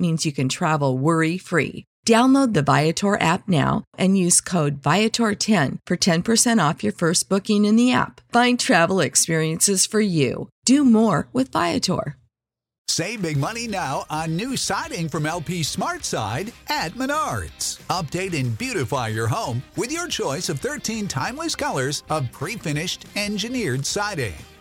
means you can travel worry free. Download the Viator app now and use code Viator10 for 10% off your first booking in the app. Find travel experiences for you. Do more with Viator. Save big money now on new siding from LP Smart Side at Menards. Update and beautify your home with your choice of 13 timeless colors of pre finished engineered siding.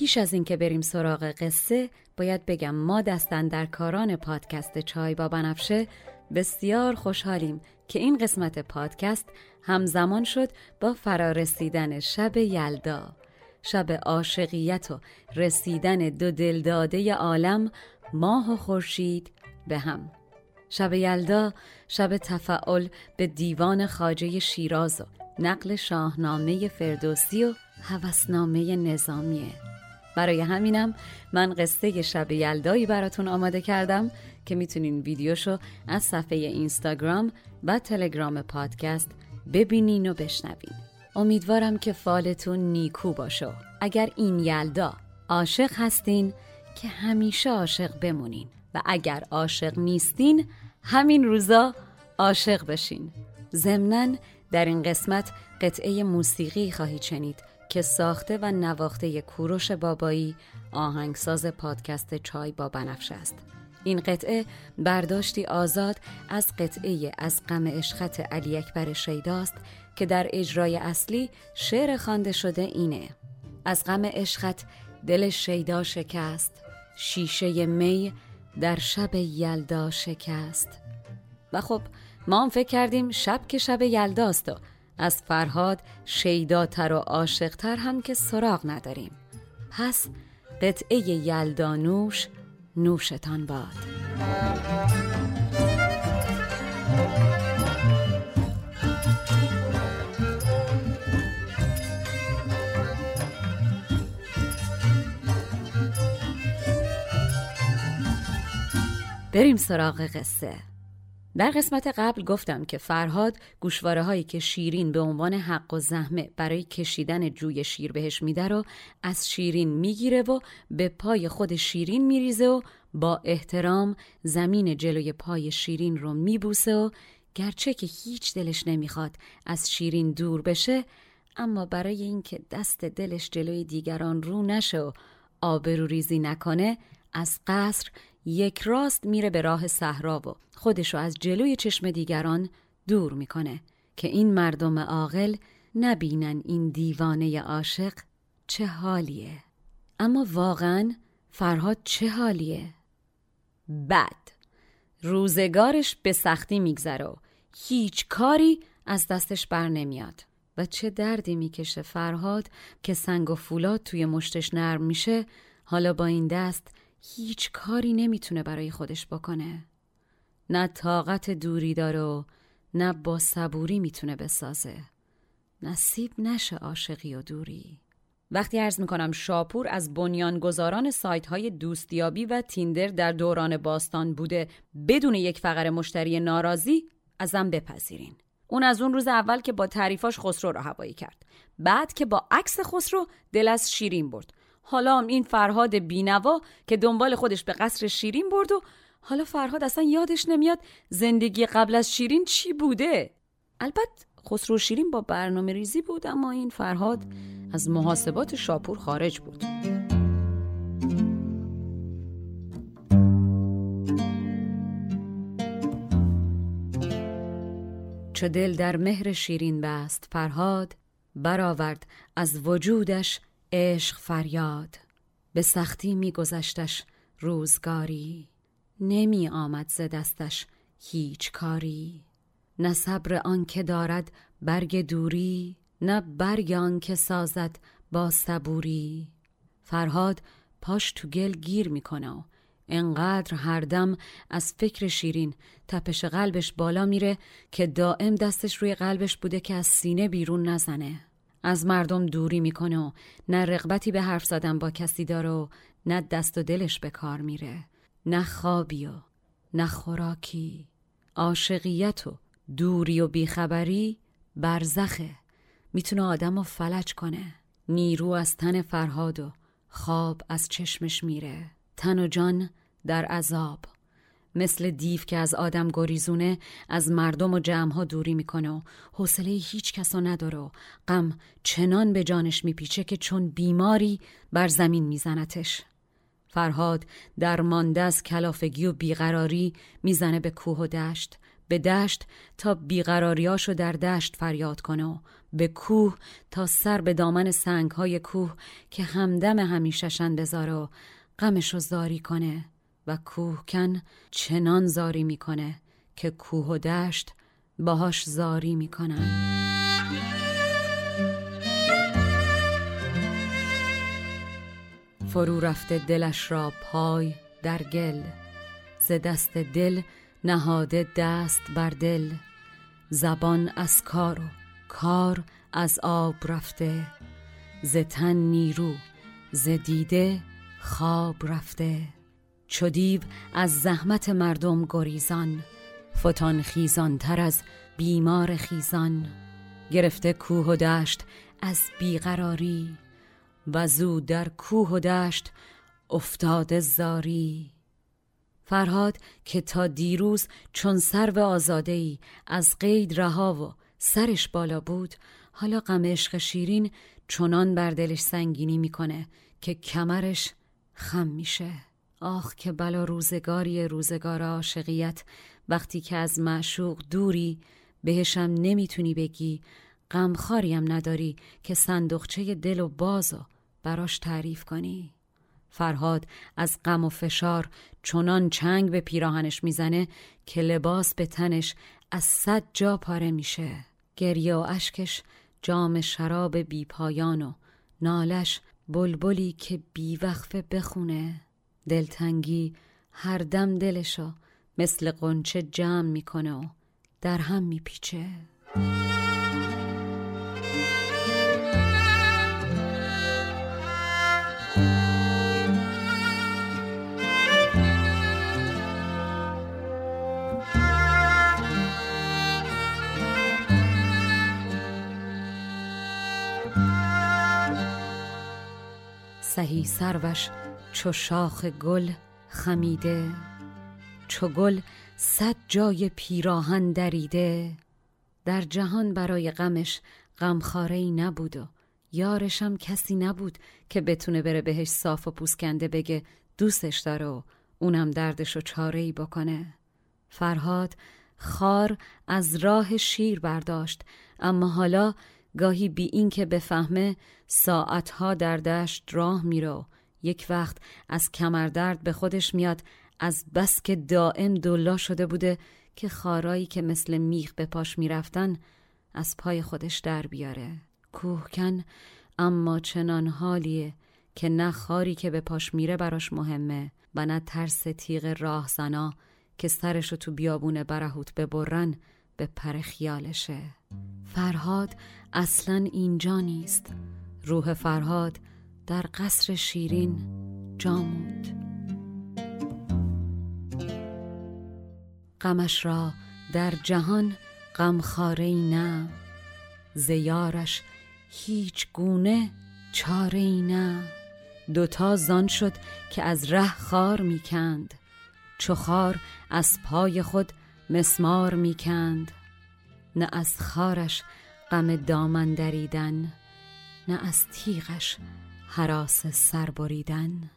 پیش از اینکه بریم سراغ قصه باید بگم ما دستن در کاران پادکست چای با بنفشه بسیار خوشحالیم که این قسمت پادکست همزمان شد با فرارسیدن شب یلدا. شب عاشقیت و رسیدن دو دلداده عالم ماه و خورشید به هم. شب یلدا شب تفعل به دیوان خاجه شیراز و نقل شاهنامه فردوسی و هوسنامه نظامیه. برای همینم من قصه شب یلدایی براتون آماده کردم که می‌تونین ویدیوشو از صفحه اینستاگرام و تلگرام پادکست ببینین و بشنوین. امیدوارم که فالتون نیکو باشه. اگر این یلدا عاشق هستین که همیشه عاشق بمونین و اگر عاشق نیستین همین روزا عاشق بشین. ضمناً در این قسمت قطعه موسیقی خواهید شنید. که ساخته و نواخته کوروش بابایی آهنگساز پادکست چای با بنفشه است. این قطعه برداشتی آزاد از قطعه از غم عشقت علی اکبر شیداست که در اجرای اصلی شعر خوانده شده اینه. از غم عشقت دل شیدا شکست شیشه می در شب یلدا شکست. و خب ما هم فکر کردیم شب که شب یلداست و از فرهاد شیداتر و عاشقتر هم که سراغ نداریم. پس قطعه یلدانوش نوشتان باد. بریم سراغ قصه. در قسمت قبل گفتم که فرهاد گوشواره هایی که شیرین به عنوان حق و زحمه برای کشیدن جوی شیر بهش میده رو از شیرین می‌گیره و به پای خود شیرین میریزه و با احترام زمین جلوی پای شیرین رو میبوسه و گرچه که هیچ دلش نمی‌خواد از شیرین دور بشه اما برای اینکه دست دلش جلوی دیگران رو نشه و آبرو ریزی نکنه از قصر یک راست میره به راه صحرا و خودشو از جلوی چشم دیگران دور می‌کنه که این مردم عاقل نبینن این دیوانه عاشق چه حالیه. اما واقعا فرهاد چه حالیه؟ بد روزگارش به سختی میگذره و هیچ کاری از دستش بر نمیاد و چه دردی می‌کشه فرهاد که سنگ و فولاد توی مشتش نرم میشه؟ حالا با این دست هیچ کاری نمی‌تونه برای خودش بکنه. نه طاقت دوری داره و نه با صبوری می‌تونه بسازه. نصیب نشه عاشقی و دوری. وقتی عرض می‌کنم شاپور از بنیانگذاران سایت های دوستیابی و تیندر در دوران باستان بوده بدون یک فقر مشتری ناراضی ازم بپذیرین. اون از اون روز اول که با تعریفاش خسرو را هوایی کرد. بعد که با عکس خسرو دل از شیرین برد. حالا هم این فرهاد بینوا که دنبال خودش به قصر شیرین برد و حالا فرهاد اصلا یادش نمیاد زندگی قبل از شیرین چی بوده. البته خسرو شیرین با برنامه ریزی بود اما این فرهاد از محاسبات شاپور خارج بود. چو دل در مهر شیرین بست فرهاد برآورد از وجودش عشق فریاد. به سختی میگذشتش روزگاری. نمی آمد ز دستش هیچ کاری. نه صبر آن که دارد برگ دوری نه برگ آن که سازد با صبوری. فرهاد پاش تو گل گیر می‌کنه و انقدر هر دم از فکر شیرین تپش قلبش بالا میره که دائم دستش روی قلبش بوده که از سینه بیرون نزنه. از مردم دوری می‌کنه و نه رغبتی به حرف زدن با کسی داره و نه دست و دلش به کار میره. نه خوابی و نه خوراکی. عاشقیت و دوری و بیخبری برزخه. می‌تونه آدم رو فلج کنه. نیرو از تن فرهاد و خواب از چشمش میره. تن و جان در عذاب. مثل دیو که از آدم گریزونه از مردم و جمعها دوری می‌کنه و حوصله هیچ کسا نداره و غم چنان به جانش میپیچه که چون بیماری بر زمین میزنتش. فرهاد در مانده از کلافگی و بیقراری می‌زنه به کوه و دشت به دشت تا بیقراریاشو در دشت فریاد کنه و به کوه تا سر به دامن سنگهای کوه که همدم همیششن بذاره و غمشو زاری کنه. و کوهکن چنان زاری می‌کنه که کوه و دشت باهاش زاری می‌کنن. فرو رفته دلش را پای در گل ز دست دل نهاده دست بر دل. زبان از کار و کار از آب رفته ز تن نیرو ز دیده خواب رفته. چو از زحمت مردم گریزان فتان خیزان تر از بیمار خیزان. گرفته کوه و دشت از بیقراری و زو در کوه و دشت افتاده زاری. فرهاد که تا دیروز چون سر و آزاده ای از قید رها و سرش بالا بود حالا غم عشق شیرین چنان بر دلش سنگینی می‌کنه که کمرش خم میشه. آخ که بلا روزگاری روزگار عاشقیت وقتی که از معشوق دوری بهشم نمی‌تونی بگی غمخاریم نداری که صندوقچه دل و بازو براش تعریف کنی. فرهاد از غم و فشار چنان چنگ به پیراهنش می‌زنه که لباس به تنش از صد جا پاره میشه. گریه و اشکش جام شراب بی پایان و نالش بلبلی که بیوقفه بخونه. دلتنگی هر دم دلشو مثل قنچه جمع می‌کنه و در هم میپیچه. سهی سروش چو شاخ گل خمیده چو گل صد جای پیراهن دریده. در جهان برای غمش غمخواره ای نبود و یارشم کسی نبود که بتونه بره بهش صاف و پوسکنده بگه دوستش داره و اونم دردش و چاره ای بکنه. فرهاد خار از راه شیر برداشت اما حالا گاهی بی این که بفهمه ساعتها در دشت راه میره یک وقت از کمردرد به خودش میاد از بس که دائم دلا شده بوده که خارایی که مثل میخ به پاش می‌رفتن از پای خودش در بیاره. کوهکن اما چنان حالیه که نه خاری که به پاش میره براش مهمه و نه ترس تیغ راهزنا که سرشو تو بیابون برهوت ببرن به پر خیالشه. فرهاد اصلا اینجا نیست. روح فرهاد در قصر شیرین جا موند. غمش را در جهان غمخواره نه زیارش هیچ گونه چاره ای نه. دوتا زان شد که از ره خار می‌کند چو خار از پای خود مسمار می‌کند. نه از خارش غم دامن دریدن نه از تیغش حراس سر بریدن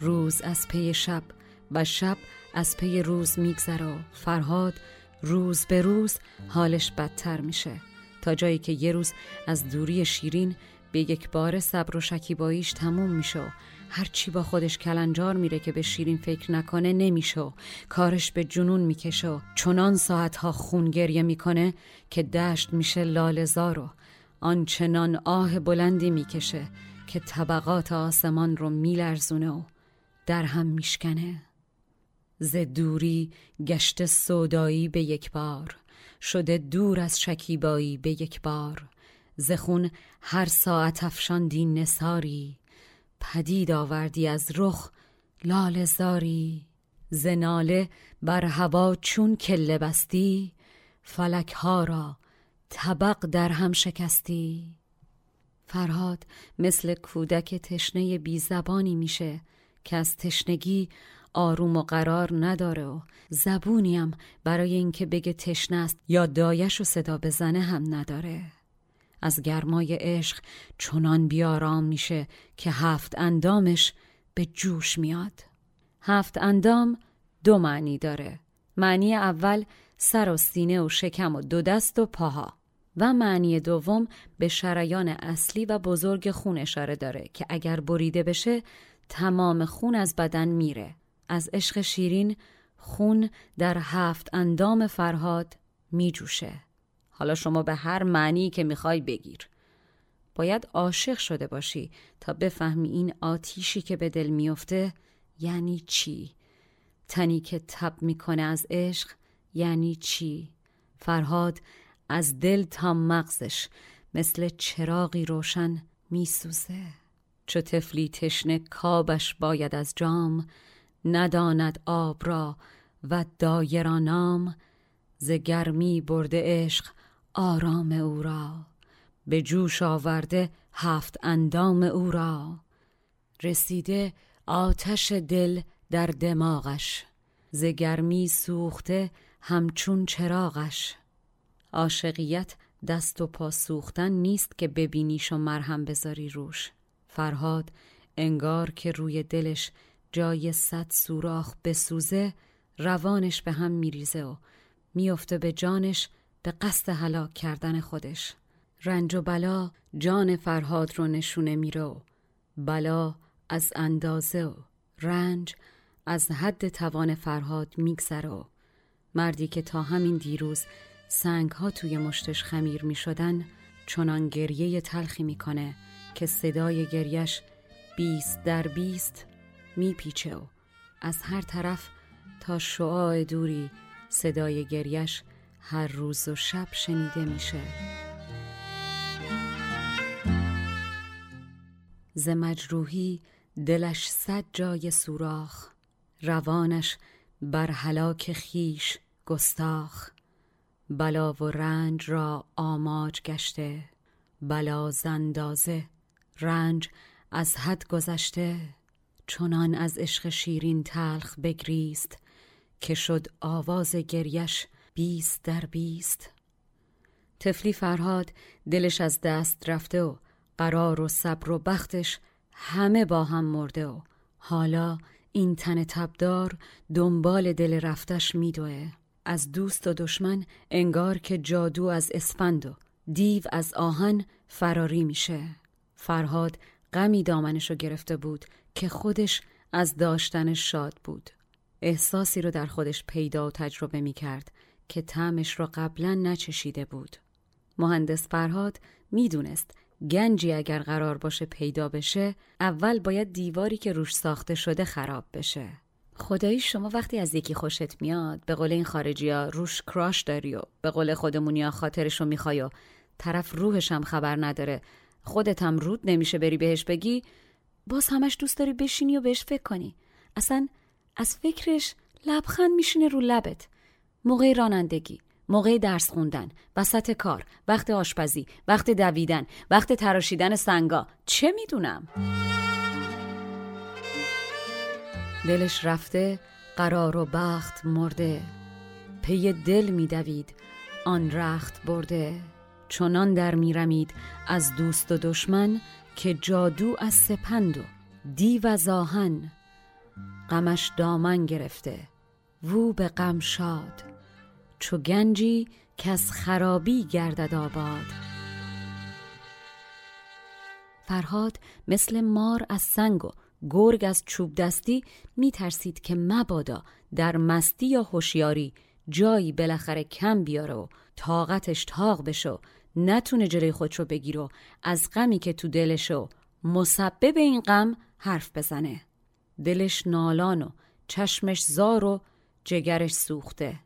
روز از پی شب و شب از پی روز میگذره و فرهاد روز به روز حالش بدتر میشه. تا جایی که یه روز از دوری شیرین به یک بار صبر و شکیباییش تموم میشه. و هرچی با خودش کلنجار میره که به شیرین فکر نکنه نمیشه. کارش به جنون می‌کشه. و چنان ساعتها خون گریه می‌کنه که دشت میشه لالزار و آنچنان آه بلندی می‌کشه. که طبقات آسمان رو میلرزونه و در هم میشکنه. ز دوری گشت سودایی به یک بار شده دور از شکیبایی به یک بار. ز خون هر ساعت افشاندی نساری پدید آوردی از رخ لال زاری. ز ناله بر هوا چون کله بستی فلک ها را طبق در هم شکستی. فرهاد مثل کودک تشنه بی زبانی میشه که از تشنگی آروم و قرار نداره و زبونیم برای اینکه بگه تشنه است یا دایش و صدا بزنه هم نداره. از گرمای عشق چنان بیارام میشه که هفت اندامش به جوش میاد. هفت اندام دو معنی داره. معنی اول سر و سینه و شکم و دو دست و پاها. و معنی دوم به شریان اصلی و بزرگ خون اشاره داره که اگر بریده بشه تمام خون از بدن میره. از عشق شیرین خون در هفت اندام فرهاد میجوشه. حالا شما به هر معنی که می‌خوای بگیر. باید عاشق شده باشی تا بفهمی این آتیشی که به دل میفته یعنی چی. تنی که تب می‌کنه از عشق یعنی چی؟ فرهاد از دل تا مغزش مثل چراغی روشن میسوزه. چو تفلی تشنه کابش باید از جام نداند آب را و دایرا نام. ز گرمی برده عشق آرام او را به جوش آورده هفت اندام او را. رسیده آتش دل در دماغش ز گرمی سوخته همچون چراغش. عاشقیت دست و پا سوختن نیست که ببینیش و مرهم بذاری روش. فرهاد انگار که روی دلش جای صد سوراخ بسوزه روانش به هم میریزه و میفته به جانش به قصد هلاک کردن خودش. رنج و بلا جان فرهاد رو نشونه میره و بلا از اندازه و رنج از حد توان فرهاد میگذره و مردی که تا همین دیروز سنگ ها توی مشتش خمیر می شدن چنان گریه تلخی می‌کنه که صدای گریش بیست در بیست میپیچه و از هر طرف تا شعاع دوری صدای گریش هر روز و شب شنیده میشه. ز مجروحی دلش صد جای سوراخ روانش بر هلاک خیش گستاخ. بلا و رنج را آماج گشته بلا زندازه رنج از حد گذشته چنان از عشق شیرین تلخ بگریست که شد آواز گریش بیست در بیست. تفلی فرهاد دلش از دست رفته و قرار و صبر و بختش همه با هم مرده و حالا این تن تبدار دنبال دل رفتش میدوه. از دوست و دشمن انگار که جادو از اسفند و دیو از آهن فراری میشه فرهاد غمی دامنشو گرفته بود که خودش از داشتنش شاد بود احساسی رو در خودش پیدا و تجربه می کرد که طعمش رو قبلا نچشیده بود. مهندس فرهاد می‌دونست گنجی اگر قرار باشه پیدا بشه اول باید دیواری که روش ساخته شده خراب بشه. خدایی شما وقتی از یکی خوشت میاد به قول این خارجی ها روش کراش داری و به قول خودمونی ها خاطرشو می‌خوای و طرف روحش هم خبر نداره. خودت هم رود نمیشه بری بهش بگی. باز همش دوست داری بشینی و بهش فکر کنی. اصلا از فکرش لبخند میشینه رو لبت. موقع رانندگی موقع درس خوندن وسط کار وقت آشپزی وقت دویدن وقت تراشیدن سنگا. چه می‌دونم؟ دلش رفته قرار و بخت مرده. پی دل میدوید آن رخت برده. چنان در میرمید از دوست و دشمن که جادو از سپند و دیو از آهن. غمش دامن گرفته وو به غم شاد. چو گنجی که از خرابی گردد آباد. فرهاد مثل مار از سنگ و گرگ از چوب دستی می ترسید که مبادا در مستی یا هوشیاری جایی بالاخره کم بیاره و طاقتش تاق بشه و نتونه جلوی خودشو بگیره و از غمی که تو دلشو مسبب این غم حرف بزنه. دلش نالان و چشمش زار و جگرش سوخته.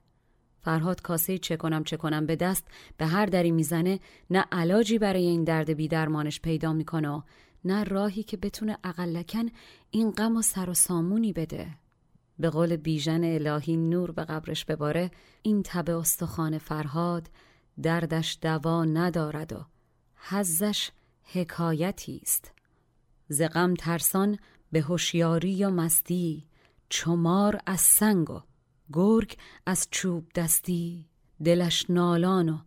فرهاد کاسه چه کنم چه کنم به دست به هر دری می‌زنه نه علاجی برای این درد بیدرمانش پیدا می‌کنه و نه راهی که بتونه اقلکن این غم و سر و سامونی بده. به قول بیژن الهی نور به قبرش بباره این تب استخوان فرهاد دردش دوا ندارد و حزش حکایتی است. ز غم ترسان به هوشیاری و مستی چمار از سنگ و گرگ از چوب دستی. دلش نالان و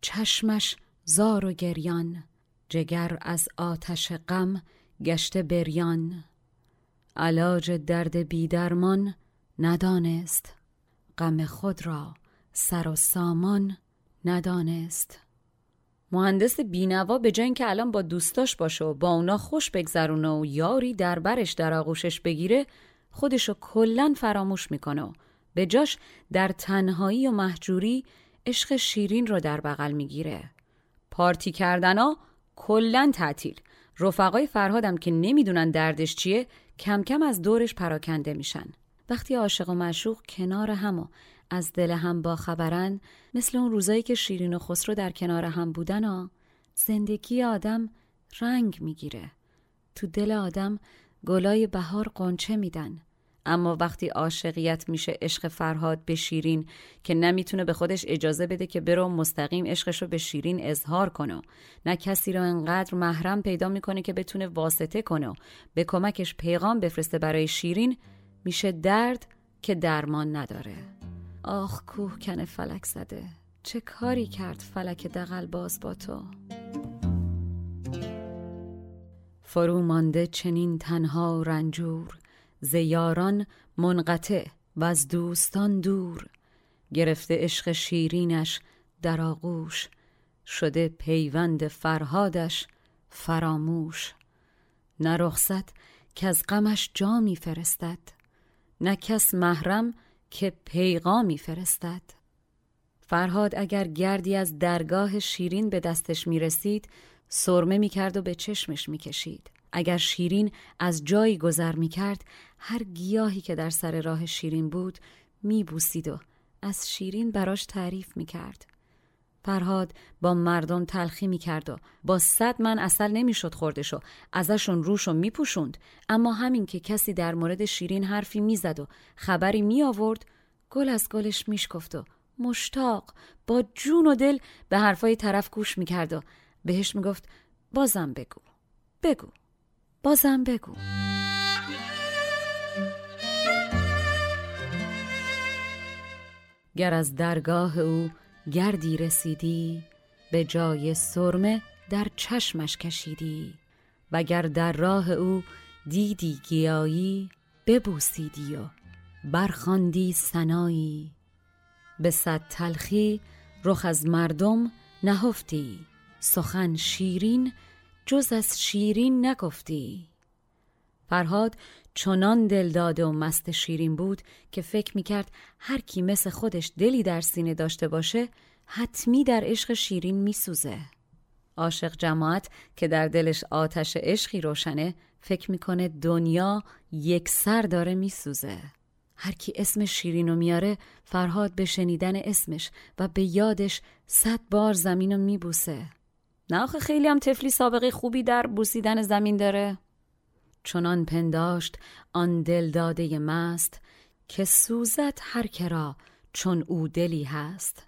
چشمش زار و گریان. جگر از آتش غم گشته بریان. علاج درد بیدرمان ندانست. غم خود را سر و سامان ندانست. مهندس بینوا به جای که الان با دوستاش باشه و با اونا خوش بگذرونه و یاری در برش در آغوشش بگیره خودشو کلن فراموش می‌کنه و به جاش در تنهایی و محجوری عشق شیرین رو در بغل می‌گیره. پارتی کردنا کلا تعطیل. رفقای فرهادم که نمی‌دونن دردش چیه کم کم از دورش پراکنده میشن. وقتی عاشق و معشوق کنار هم و از دل هم با خبرن مثل اون روزایی که شیرین و خسرو در کنار هم بودن ها زندگی آدم رنگ می‌گیره. تو دل آدم گلای بهار قنچه میدن. اما وقتی عاشقیت میشه عشق فرهاد به شیرین که نمی‌تونه به خودش اجازه بده که برو مستقیم عشقش رو به شیرین اظهار کنه. نه کسی را انقدر محرم پیدا می‌کنه که بتونه واسطه کنه. به کمکش پیغام بفرسته برای شیرین میشه درد که درمان نداره. آخ کوه کنه فلک زده. چه کاری کرد فلک دقل باز با تو؟ فرو مانده چنین تنها رنجور ز یاران منقطع و از دوستان دور. گرفته عشق شیرینش در آغوش شده پیوند فرهادش فراموش. نه که از غمش جامی فرستد نه کس محرم که پیغامی فرستد. فرهاد اگر گردی از درگاه شیرین به دستش می رسید سرمه می کرد و به چشمش می کشید اگر شیرین از جایی گذر می کرد هر گیاهی که در سر راه شیرین بود می بوسید و از شیرین براش تعریف می کرد. فرهاد با مردم تلخی می کرد و با صد من اصل نمی شد خوردشو ازشون روشو می پوشوند اما همین که کسی در مورد شیرین حرفی می زد و خبری می آورد گل از گلش میش گفت و مشتاق با جون و دل به حرفای طرف گوش می کرد و بهش می گفت بازم بگو بگو بازم بگو. گر از درگاه او گردی رسیدی به جای سرمه در چشمش کشیدی. وگر در راه او دیدی گیایی ببوسیدی و برخاندی سنایی. به صد تلخی رخ از مردم نهفتی سخن شیرین جز از شیرین نگفتی فرهاد چنان دلداده و مست شیرین بود که فکر می‌کرد هر کی مثل خودش دلی در سینه داشته باشه حتمی در عشق شیرین میسوزه. عاشق جماعت که در دلش آتش عشقی روشنه فکر می‌کنه دنیا یک سر داره میسوزه. هر کی اسم شیرین رو میاره فرهاد به شنیدن اسمش و به یادش صد بار زمین رو میبوسه. نه آخه خیلی هم تفلی سابقه خوبی در بوسیدن زمین داره. چنان پنداشت آن دل داده مست که سوزد هر کرا چون او دلی هست.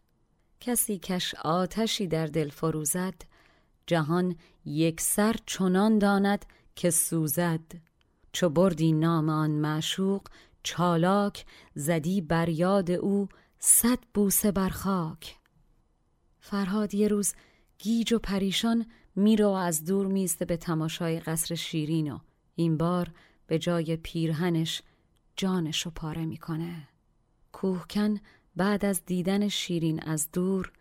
کسی کش آتشی در دل فروزد جهان یک سر چنان داند که سوزد. چو بردی نام آن معشوق چالاک زدی بر یاد او صد بوسه بر خاک. فرهاد یه روز گیج و پریشان میره و از دور میسته به تماشای قصر شیرین و این بار به جای پیرهنش جانشو پاره می‌کنه کوهکن بعد از دیدن شیرین از دور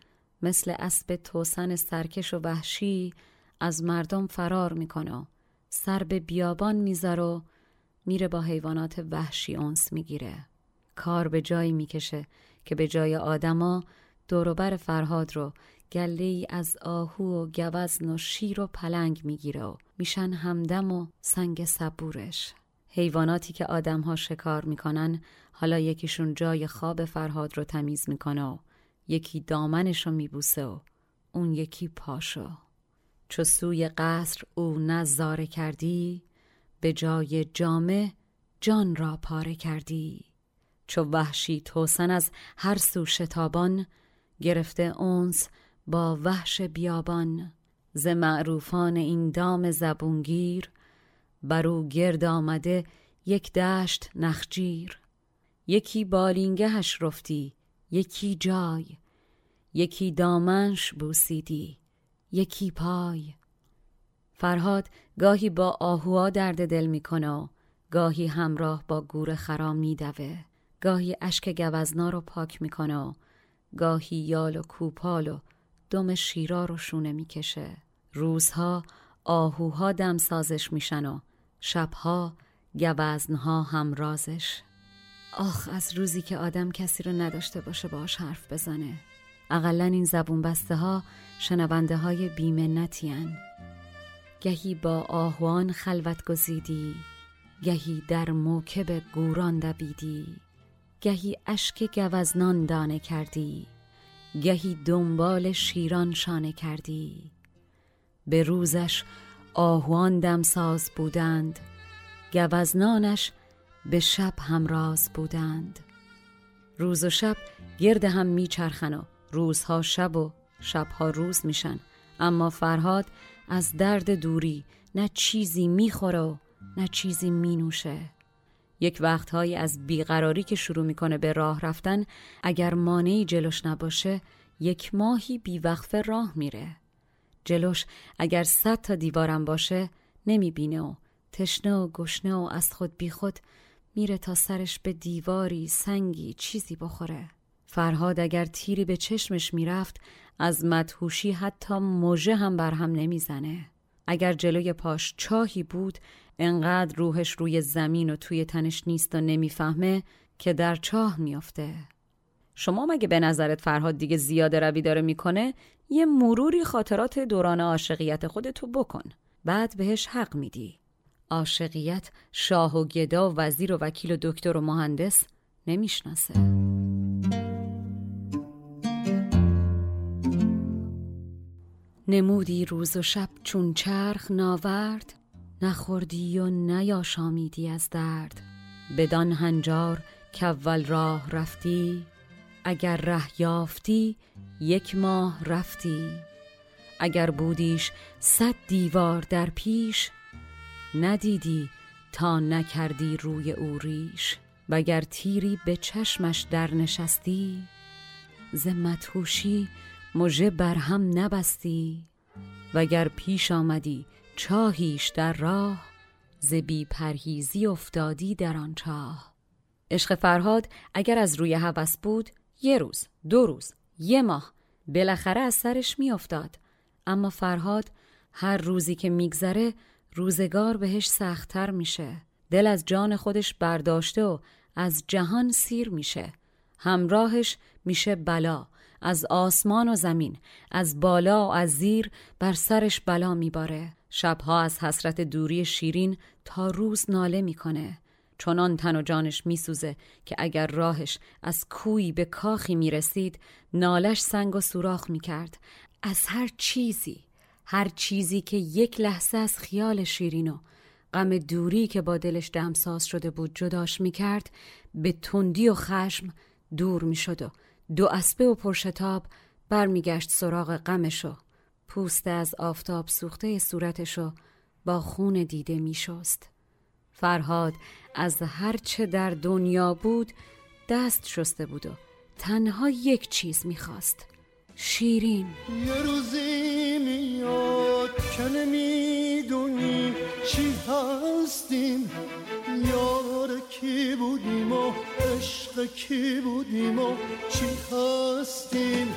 مثل اسب توسن سرکش و وحشی از مردم فرار می‌کنه سر به بیابان می‌ذاره و میره با حیوانات وحشی اونس می‌گیره کار به جایی می‌کشه که به جای آدما دوروبر فرهاد رو گله ای از آهو و گوزن و شیر و پلنگ می‌گیره و میشن همدم و سنگ صبورش. حیواناتی که آدمها شکار می‌کنن حالا یکیشون جای خواب فرهاد رو تمیز می‌کنه و یکی دامنش رو میبوسه و اون یکی پاشو. چو سوی قصر او نظاره کردی به جای جامه جان را پاره کردی. چو وحشی توسن از هر سو شتابان گرفته اونس با وحش بیابان. ز معروفان این دام زبونگیر بر او گرد آمده یک دشت نخجیر. یکی بالینگهش رفتی یکی جای. یکی دامنش بوسیدی یکی پای. فرهاد گاهی با آهوها درد دل می‌کنه گاهی همراه با گور خرام میدوه. گاهی اشک گوزنا رو پاک می‌کنه و گاهی یال و کوپال و دم شیرا رو شونه می‌کشه. روزها آهوها دم سازش میشن و شبها گوزنها همرازش آخ از روزی که آدم کسی رو نداشته باشه باش حرف بزنه. اقلا این زبون بسته ها شنونده های بیمنتین گهی با آهوان خلوت گزیدی گهی در موکب گوران دبیدی گهی اشک گوزنان دانه کردی گهی دنبال شیران شانه کردی. به روزش آهوان دمساز بودند گوزنانش به شب همراز بودند. روز و شب گرد هم میچرخن و روزها شب و شبها روز میشن اما فرهاد از درد دوری نه چیزی می‌خوره و نه چیزی مینوشه یک وقتهایی از بیقراری که شروع می‌کنه به راه رفتن اگر مانعی جلوش نباشه یک ماهی بیوقفه راه میره. جلوش اگر صد تا دیوارم باشه نمی‌بینه و تشنه و گشنه و از خود بیخود میره تا سرش به دیواری سنگی چیزی بخوره. فرهاد اگر تیری به چشمش می‌رفت از مدهوشی حتی موژه هم بر هم نمی‌زنه. اگر جلوی پاش چاهی بود انقدر روحش روی زمین و توی تنش نیست و نمی‌فهمه که در چاه میافته. شما مگه به نظرت فرهاد دیگه زیاده روی داره می‌کنه؟ یه مروری خاطرات دوران عاشقیت خودتو بکن. بعد بهش حق میدی. عاشقیت شاه و گدا و وزیر و وکیل و دکتر و مهندس نمی‌شناسه. نمودی روز و شب چون چرخ ناورد؟ نخوردی و نیاشامیدی از درد. بدان هنجار که اول راه رفتی اگر ره یافتی یک ماه رفتی. اگر بودیش صد دیوار در پیش ندیدی تا نکردی روی او ریش. وگر تیری به چشمش در نشستی ز مدهوشی مژه بر هم نبستی. وگر پیش آمدی چاهیش در راه ز بی پرهیزی افتادی در آن چاه. عشق فرهاد اگر از روی هوس بود یه روز دو روز یه ماه بالاخره از سرش میافتاد. اما فرهاد هر روزی که میگذره روزگار بهش سختتر میشه. دل از جان خودش برداشته و از جهان سیر میشه. همراهش میشه بلا. از آسمان و زمین از بالا و از زیر بر سرش بلا میباره. شبها از حسرت دوری شیرین تا روز ناله می‌کنه. چنان تن و جانش میسوزه که اگر راهش از کوی به کاخی می‌رسید نالش سنگ و سوراخ می‌کرد. از هر چیزی هر چیزی که یک لحظه از خیال شیرین و غم دوری که با دلش دمساز شده بود جداش می‌کرد به تندی و خشم دور می‌شد و دو اسبه و پرشتاب برمیگشت سراغ غمشو پوست از آفتاب سوخته صورتشو با خون دیده میشست. فرهاد از هر چه در دنیا بود دست شسته بود و تنها یک چیز می‌خواست. شیرین. یه روزی میاد که نمی‌دونیم چی هستیم. یار کی بودیم و عشق کی بودیم و چی هستیم.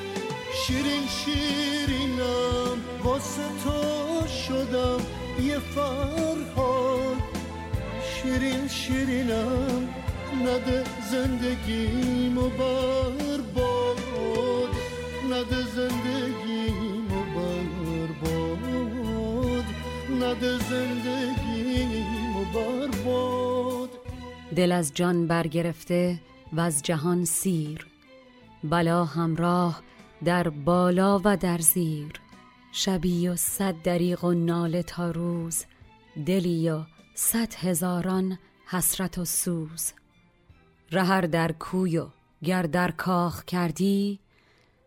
شیرین شیرینم واسه تو شدم یه فرهاد. شیرین شیرینم نده زندگیمو برباد. نده زندگیمو برباد. نده زندگیمو برباد. دل از جان برگرفته و از جهان سیر. بلا همراه در بالا و در زیر. شبی و صد دریغ و ناله تا روز دلی و صد هزاران حسرت و سوز. رهر در کوی و گر در کاخ کردی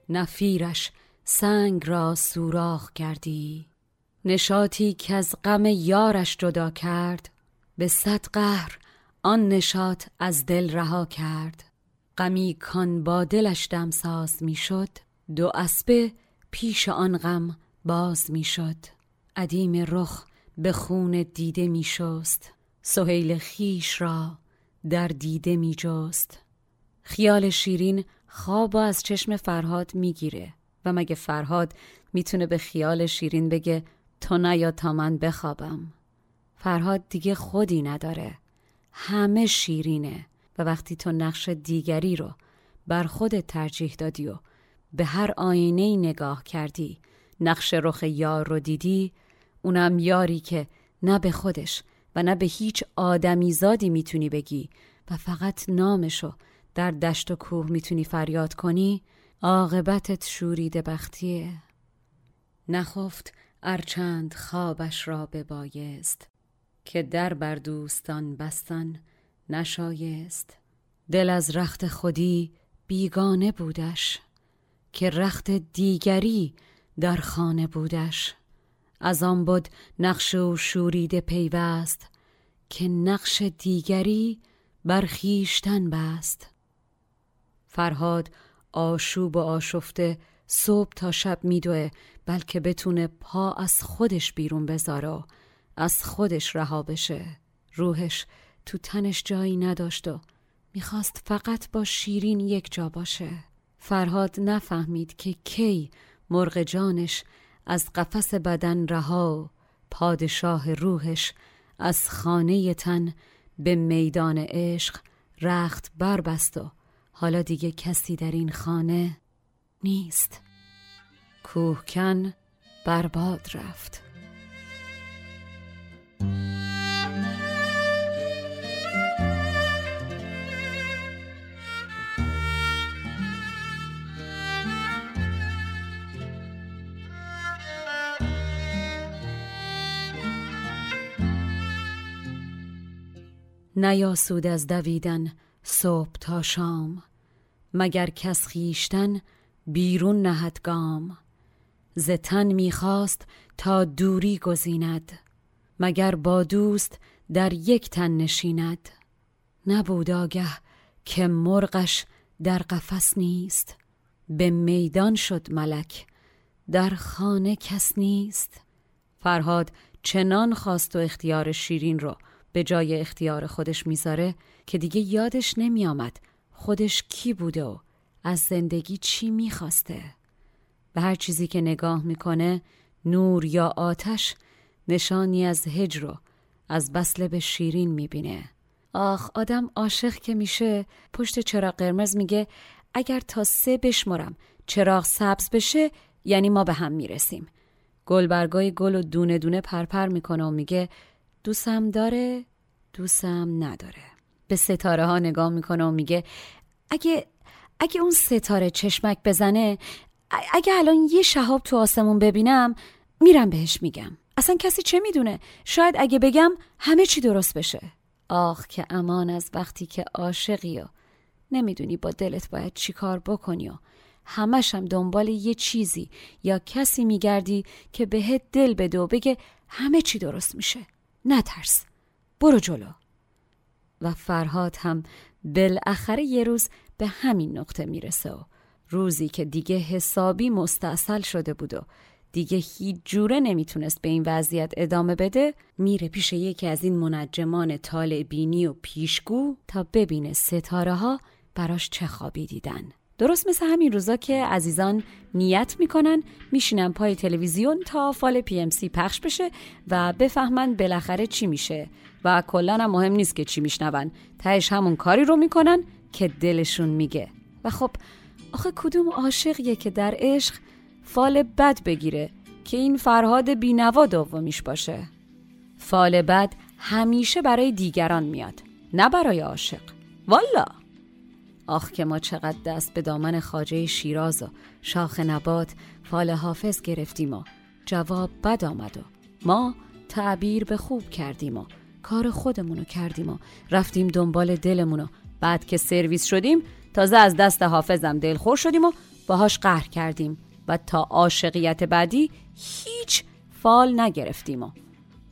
نفیرش سنگ را سوراخ کردی. نشاطی که از غم یارش جدا کرد به صد قهر آن نشاط از دل رها کرد. غمی کان با دلش دمساز می‌شد دو اسبه پیش آن غم باز می‌شد. عدیم رخ به خون دیده می شست سهیل خیش را در دیده می جست خیال شیرین خواب از چشم فرهاد می‌گیره و مگه فرهاد می‌تونه به خیال شیرین بگه تو نیا تا من بخوابم؟ فرهاد دیگه خودی نداره. همه شیرینه و وقتی تو نقش دیگری رو بر خودت ترجیح دادی و به هر آینه نگاه کردی نقش رخ یار رو دیدی؟ اونم یاری که نه به خودش و نه به هیچ آدمی زادی می‌تونی بگی و فقط نامشو در دشت و کوه می‌تونی فریاد کنی؟ عاقبتت شورید بختیه نخفت ارچند خوابش را ببایست که در بر دوستان بستن نشایست. دل از رخت خودی بیگانه بودش که رخت دیگری در خانه بودش. از آن بود نقش و شوریده پیوست که نقش دیگری بر خویشتن بست. فرهاد آشوب و آشفته صبح تا شب میدوه بلکه بتونه پا از خودش بیرون بذاره از خودش رها بشه. روحش تو تنش جایی نداشت و می‌خواست فقط با شیرین یک جا باشه. فرهاد نفهمید که کی مرغ جانش از قفس بدن رها پادشاه روحش از خانه تن به میدان عشق رخت بربست و حالا دیگه کسی در این خانه نیست. کوهکن برباد رفت. نیاسود از دویدن صبح تا شام مگر کس خیشتن بیرون نهد گام. ز تن می‌خواست تا دوری گزیند مگر با دوست در یک تن نشیند. نبود آگه که مرغش در قفس نیست به میدان شد ملک در خانه کس نیست. فرهاد چنان خواست و اختیار شیرین رو به جای اختیار خودش می‌ذاره که دیگه یادش نمیآمد خودش کی بوده و از زندگی چی می‌خواسته. به هر چیزی که نگاه می‌کنه نور یا آتش نشانی از هجر و از بسله به شیرین می‌بینه. آخ آدم عاشق که میشه. پشت چراغ قرمز میگه اگر تا سه بشمرم چراغ سبز بشه یعنی ما به هم می‌رسیم. گلبرگای گل و دونه دونه پرپر می‌کنه و میگه دوستم داره دوستم نداره. به ستاره ها نگاه می‌کنه و میگه اگه اگه اون ستاره چشمک بزنه اگه الان یه شهاب تو آسمون ببینم میرم بهش میگم. اصلا کسی چه می‌دونه؟ شاید اگه بگم همه چی درست بشه. آخ که امان از وقتی که عاشقی و نمی‌دونی با دلت باید چی کار بکنی و همشم دنبال یه چیزی یا کسی میگردی که بهت دل بده و بگه همه چی درست میشه. نترس. برو جلو. و فرهاد هم بالاخره یه روز به همین نقطه می‌رسه و روزی که دیگه حسابی مستاصل شده بود و دیگه هیچ جوره نمی‌تونست به این وضعیت ادامه بده میره پیش یکی از این منجمان طالع بینی و پیشگو تا ببینه ستاره ها براش چه خوابی دیدن. درست مثل همین روزا که عزیزان نیت می‌کنن میشینن پای تلویزیون تا فال PMC پخش بشه و بفهمن بالاخره چی میشه. و کلا هم مهم نیست که چی میشنون. تهش همون کاری رو می‌کنن که دلشون میگه. و خب آخه کدوم عاشقیه که در عشق فال بد بگیره که این فرهاد بینوا دومیش باشه؟ فال بد همیشه برای دیگران میاد نه برای عاشق. والا! آخ که ما چقدر دست به دامن خاجه شیراز و شاخ نبات فال حافظ گرفتیم و جواب بد آمد و ما تعبیر به خوب کردیم و کار خودمونو کردیم و رفتیم دنبال دلمونو. بعد که سرویس شدیم تازه از دست حافظم دلخور شدیم و باهاش قهر کردیم و تا عاشقیت بعدی هیچ فال نگرفتیم و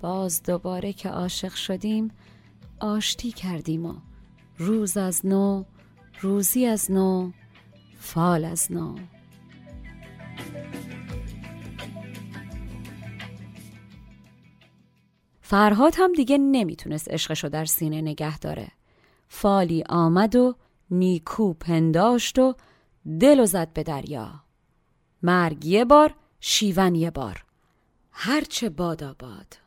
باز دوباره که عاشق شدیم آشتی کردیم و روز از نو روزی از نو فال از نو. فرهاد هم دیگه نمی‌تونست عشقشو در سینه نگه داره. فالی آمد و نیکو پنداشت و دل و زد به دریا. مرگ یه بار شیون یه بار. هرچه باد آباد.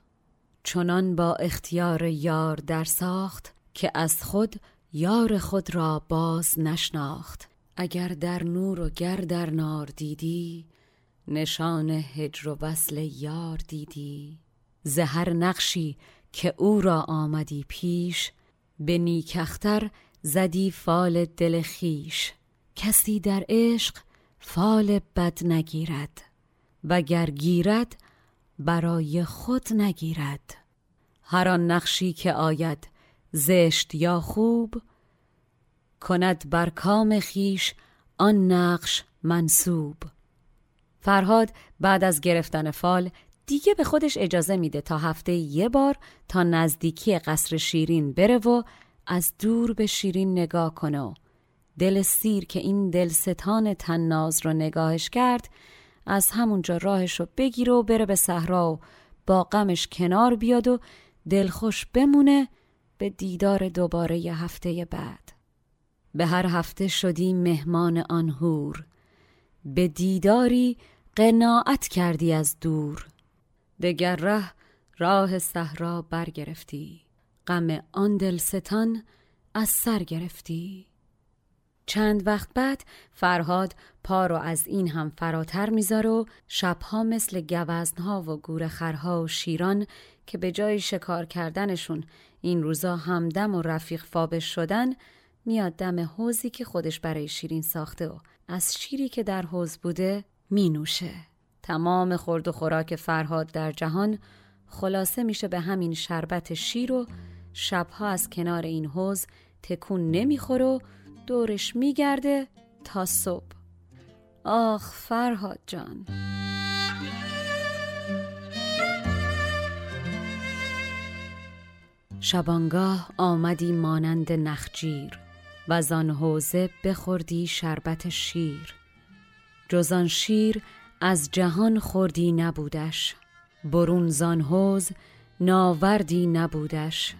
چنان با اختیار یار در ساخت که از خود یار خود را باز نشناخت. اگر در نور و گر در نار دیدی نشان هجر و وصل یار دیدی. زهر نقشی که او را آمدی پیش به نیکختر زدی فال دل خیش کسی در عشق فال بد نگیرد وگر گیرد برای خود نگیرد. هر آن نقشی که آید زشت یا خوب کند بر کام خیش آن نقش منصوب فرهاد بعد از گرفتن فال دیگه به خودش اجازه میده تا هفته یه بار تا نزدیکی قصر شیرین بره و از دور به شیرین نگاه کنه دل سیر که این دلستان تناز رو نگاهش کرد از همونجا راهش رو بگیره و بره به صحرا و با غمش کنار بیاد و دلخوش بمونه به دیدار دوباره ی هفته بعد. به هر هفته شدی مهمان آن هور به دیداری قناعت کردی از دور. دگر ره راه صحرا برگرفتی. غم آن دلستان از سر گرفتی. چند وقت بعد فرهاد پا رو از این هم فراتر می‌ذاره و شبها مثل گوزنها و گورخرها و شیران که به جای شکار کردنشون این روزا همدم و رفیق فابش شدن میاد دم حوزی که خودش برای شیرین ساخته و از شیری که در حوز بوده می نوشه. تمام خورد و خوراک فرهاد در جهان خلاصه میشه به همین شربت شیر و شبها از کنار این حوز تکون نمی‌خوره و دورش میگرده تا صبح آخ فرهاد جان شبانگاه آمدی مانند نخجیر و زان حوزه بخوردی شربت شیر. جزان شیر از جهان خوردی نبودش برون زان حوز ناوردی نبودش.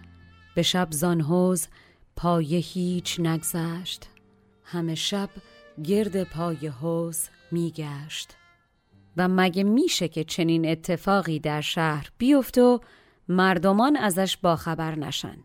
به شب زان حوز پای هیچ نگذشت همه شب گرد پای حوز میگشت. و مگه میشه که چنین اتفاقی در شهر بیفت و مردمان ازش باخبر نشن.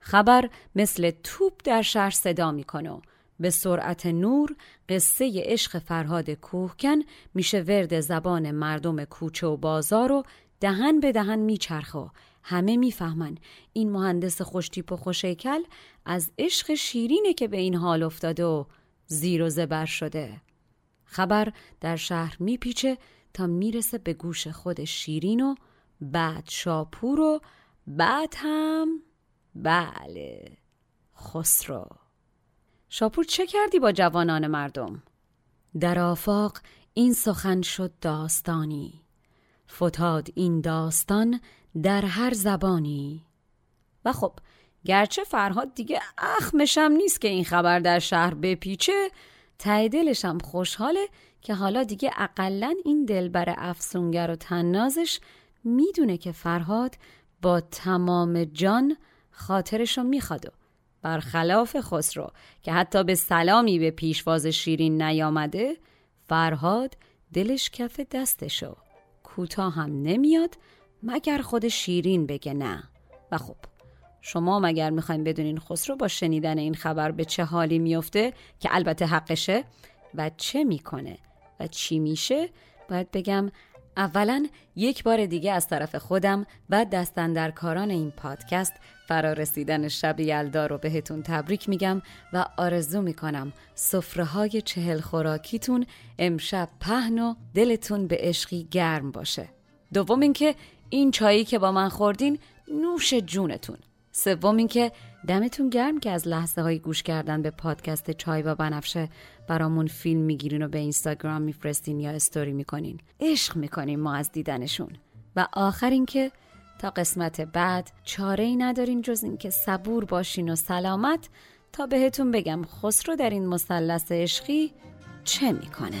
خبر مثل توپ در شهر صدا می‌کنه به سرعت نور قصه عشق فرهاد کوهکن میشه ورد زبان مردم کوچه و بازار و دهن به دهن میچرخه و همه می‌فهمن این مهندس خوشتیپ و خوشیکل از عشق شیرینه که به این حال افتاده و زیر و زبر شده خبر در شهر میپیچه تا می‌رسه به گوش خود شیرین و بعد شاپور و بعد هم بله خسرو. شاپور چه کردی با جوانان مردم؟ در آفاق این سخن شد داستانی. فتاد این داستان در هر زبانی. و خب گرچه فرهاد دیگه اخمشم نیست که این خبر در شهر بپیچه ته دلشم خوشحاله که حالا دیگه اقلا این دلبر افسونگر و تنازش می‌دونه که فرهاد با تمام جان خاطرشو می‌خواد و برخلاف خسرو که حتی به سلامی به پیشواز شیرین نیامده فرهاد دلش کف دستشو کوتاه هم نمیاد مگر خود شیرین بگه نه. و خب شما مگر می‌خوایم بدونین خسرو با شنیدن این خبر به چه حالی میفته که البته حقشه و چه می‌کنه و چی میشه؟ باید بگم اولا یک بار دیگه از طرف خودم و دستندرکاران این پادکست فرارسیدن شب یلدا رو بهتون تبریک میگم و آرزو می‌کنم سفره های چهل خوراکیتون امشب پهن و دلتون به عشقی گرم باشه. دوم اینکه این چایی که با من خوردین نوش جونتون. سوم اینکه دمتون گرم که از لحظه های گوش کردن به پادکست چای با بنفشه برامون فیلم می‌گیرین و به اینستاگرام میفرستین یا استوری می‌کنین. عشق می‌کنیم ما از دیدنشون. و آخر اینکه تا قسمت بعد چاره ای ندارین جز اینکه صبور باشین و سلامت تا بهتون بگم خسرو در این مثلث عشقی چه می‌کنه.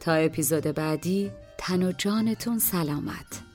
تا اپیزود بعدی تن و جانتون سلامت.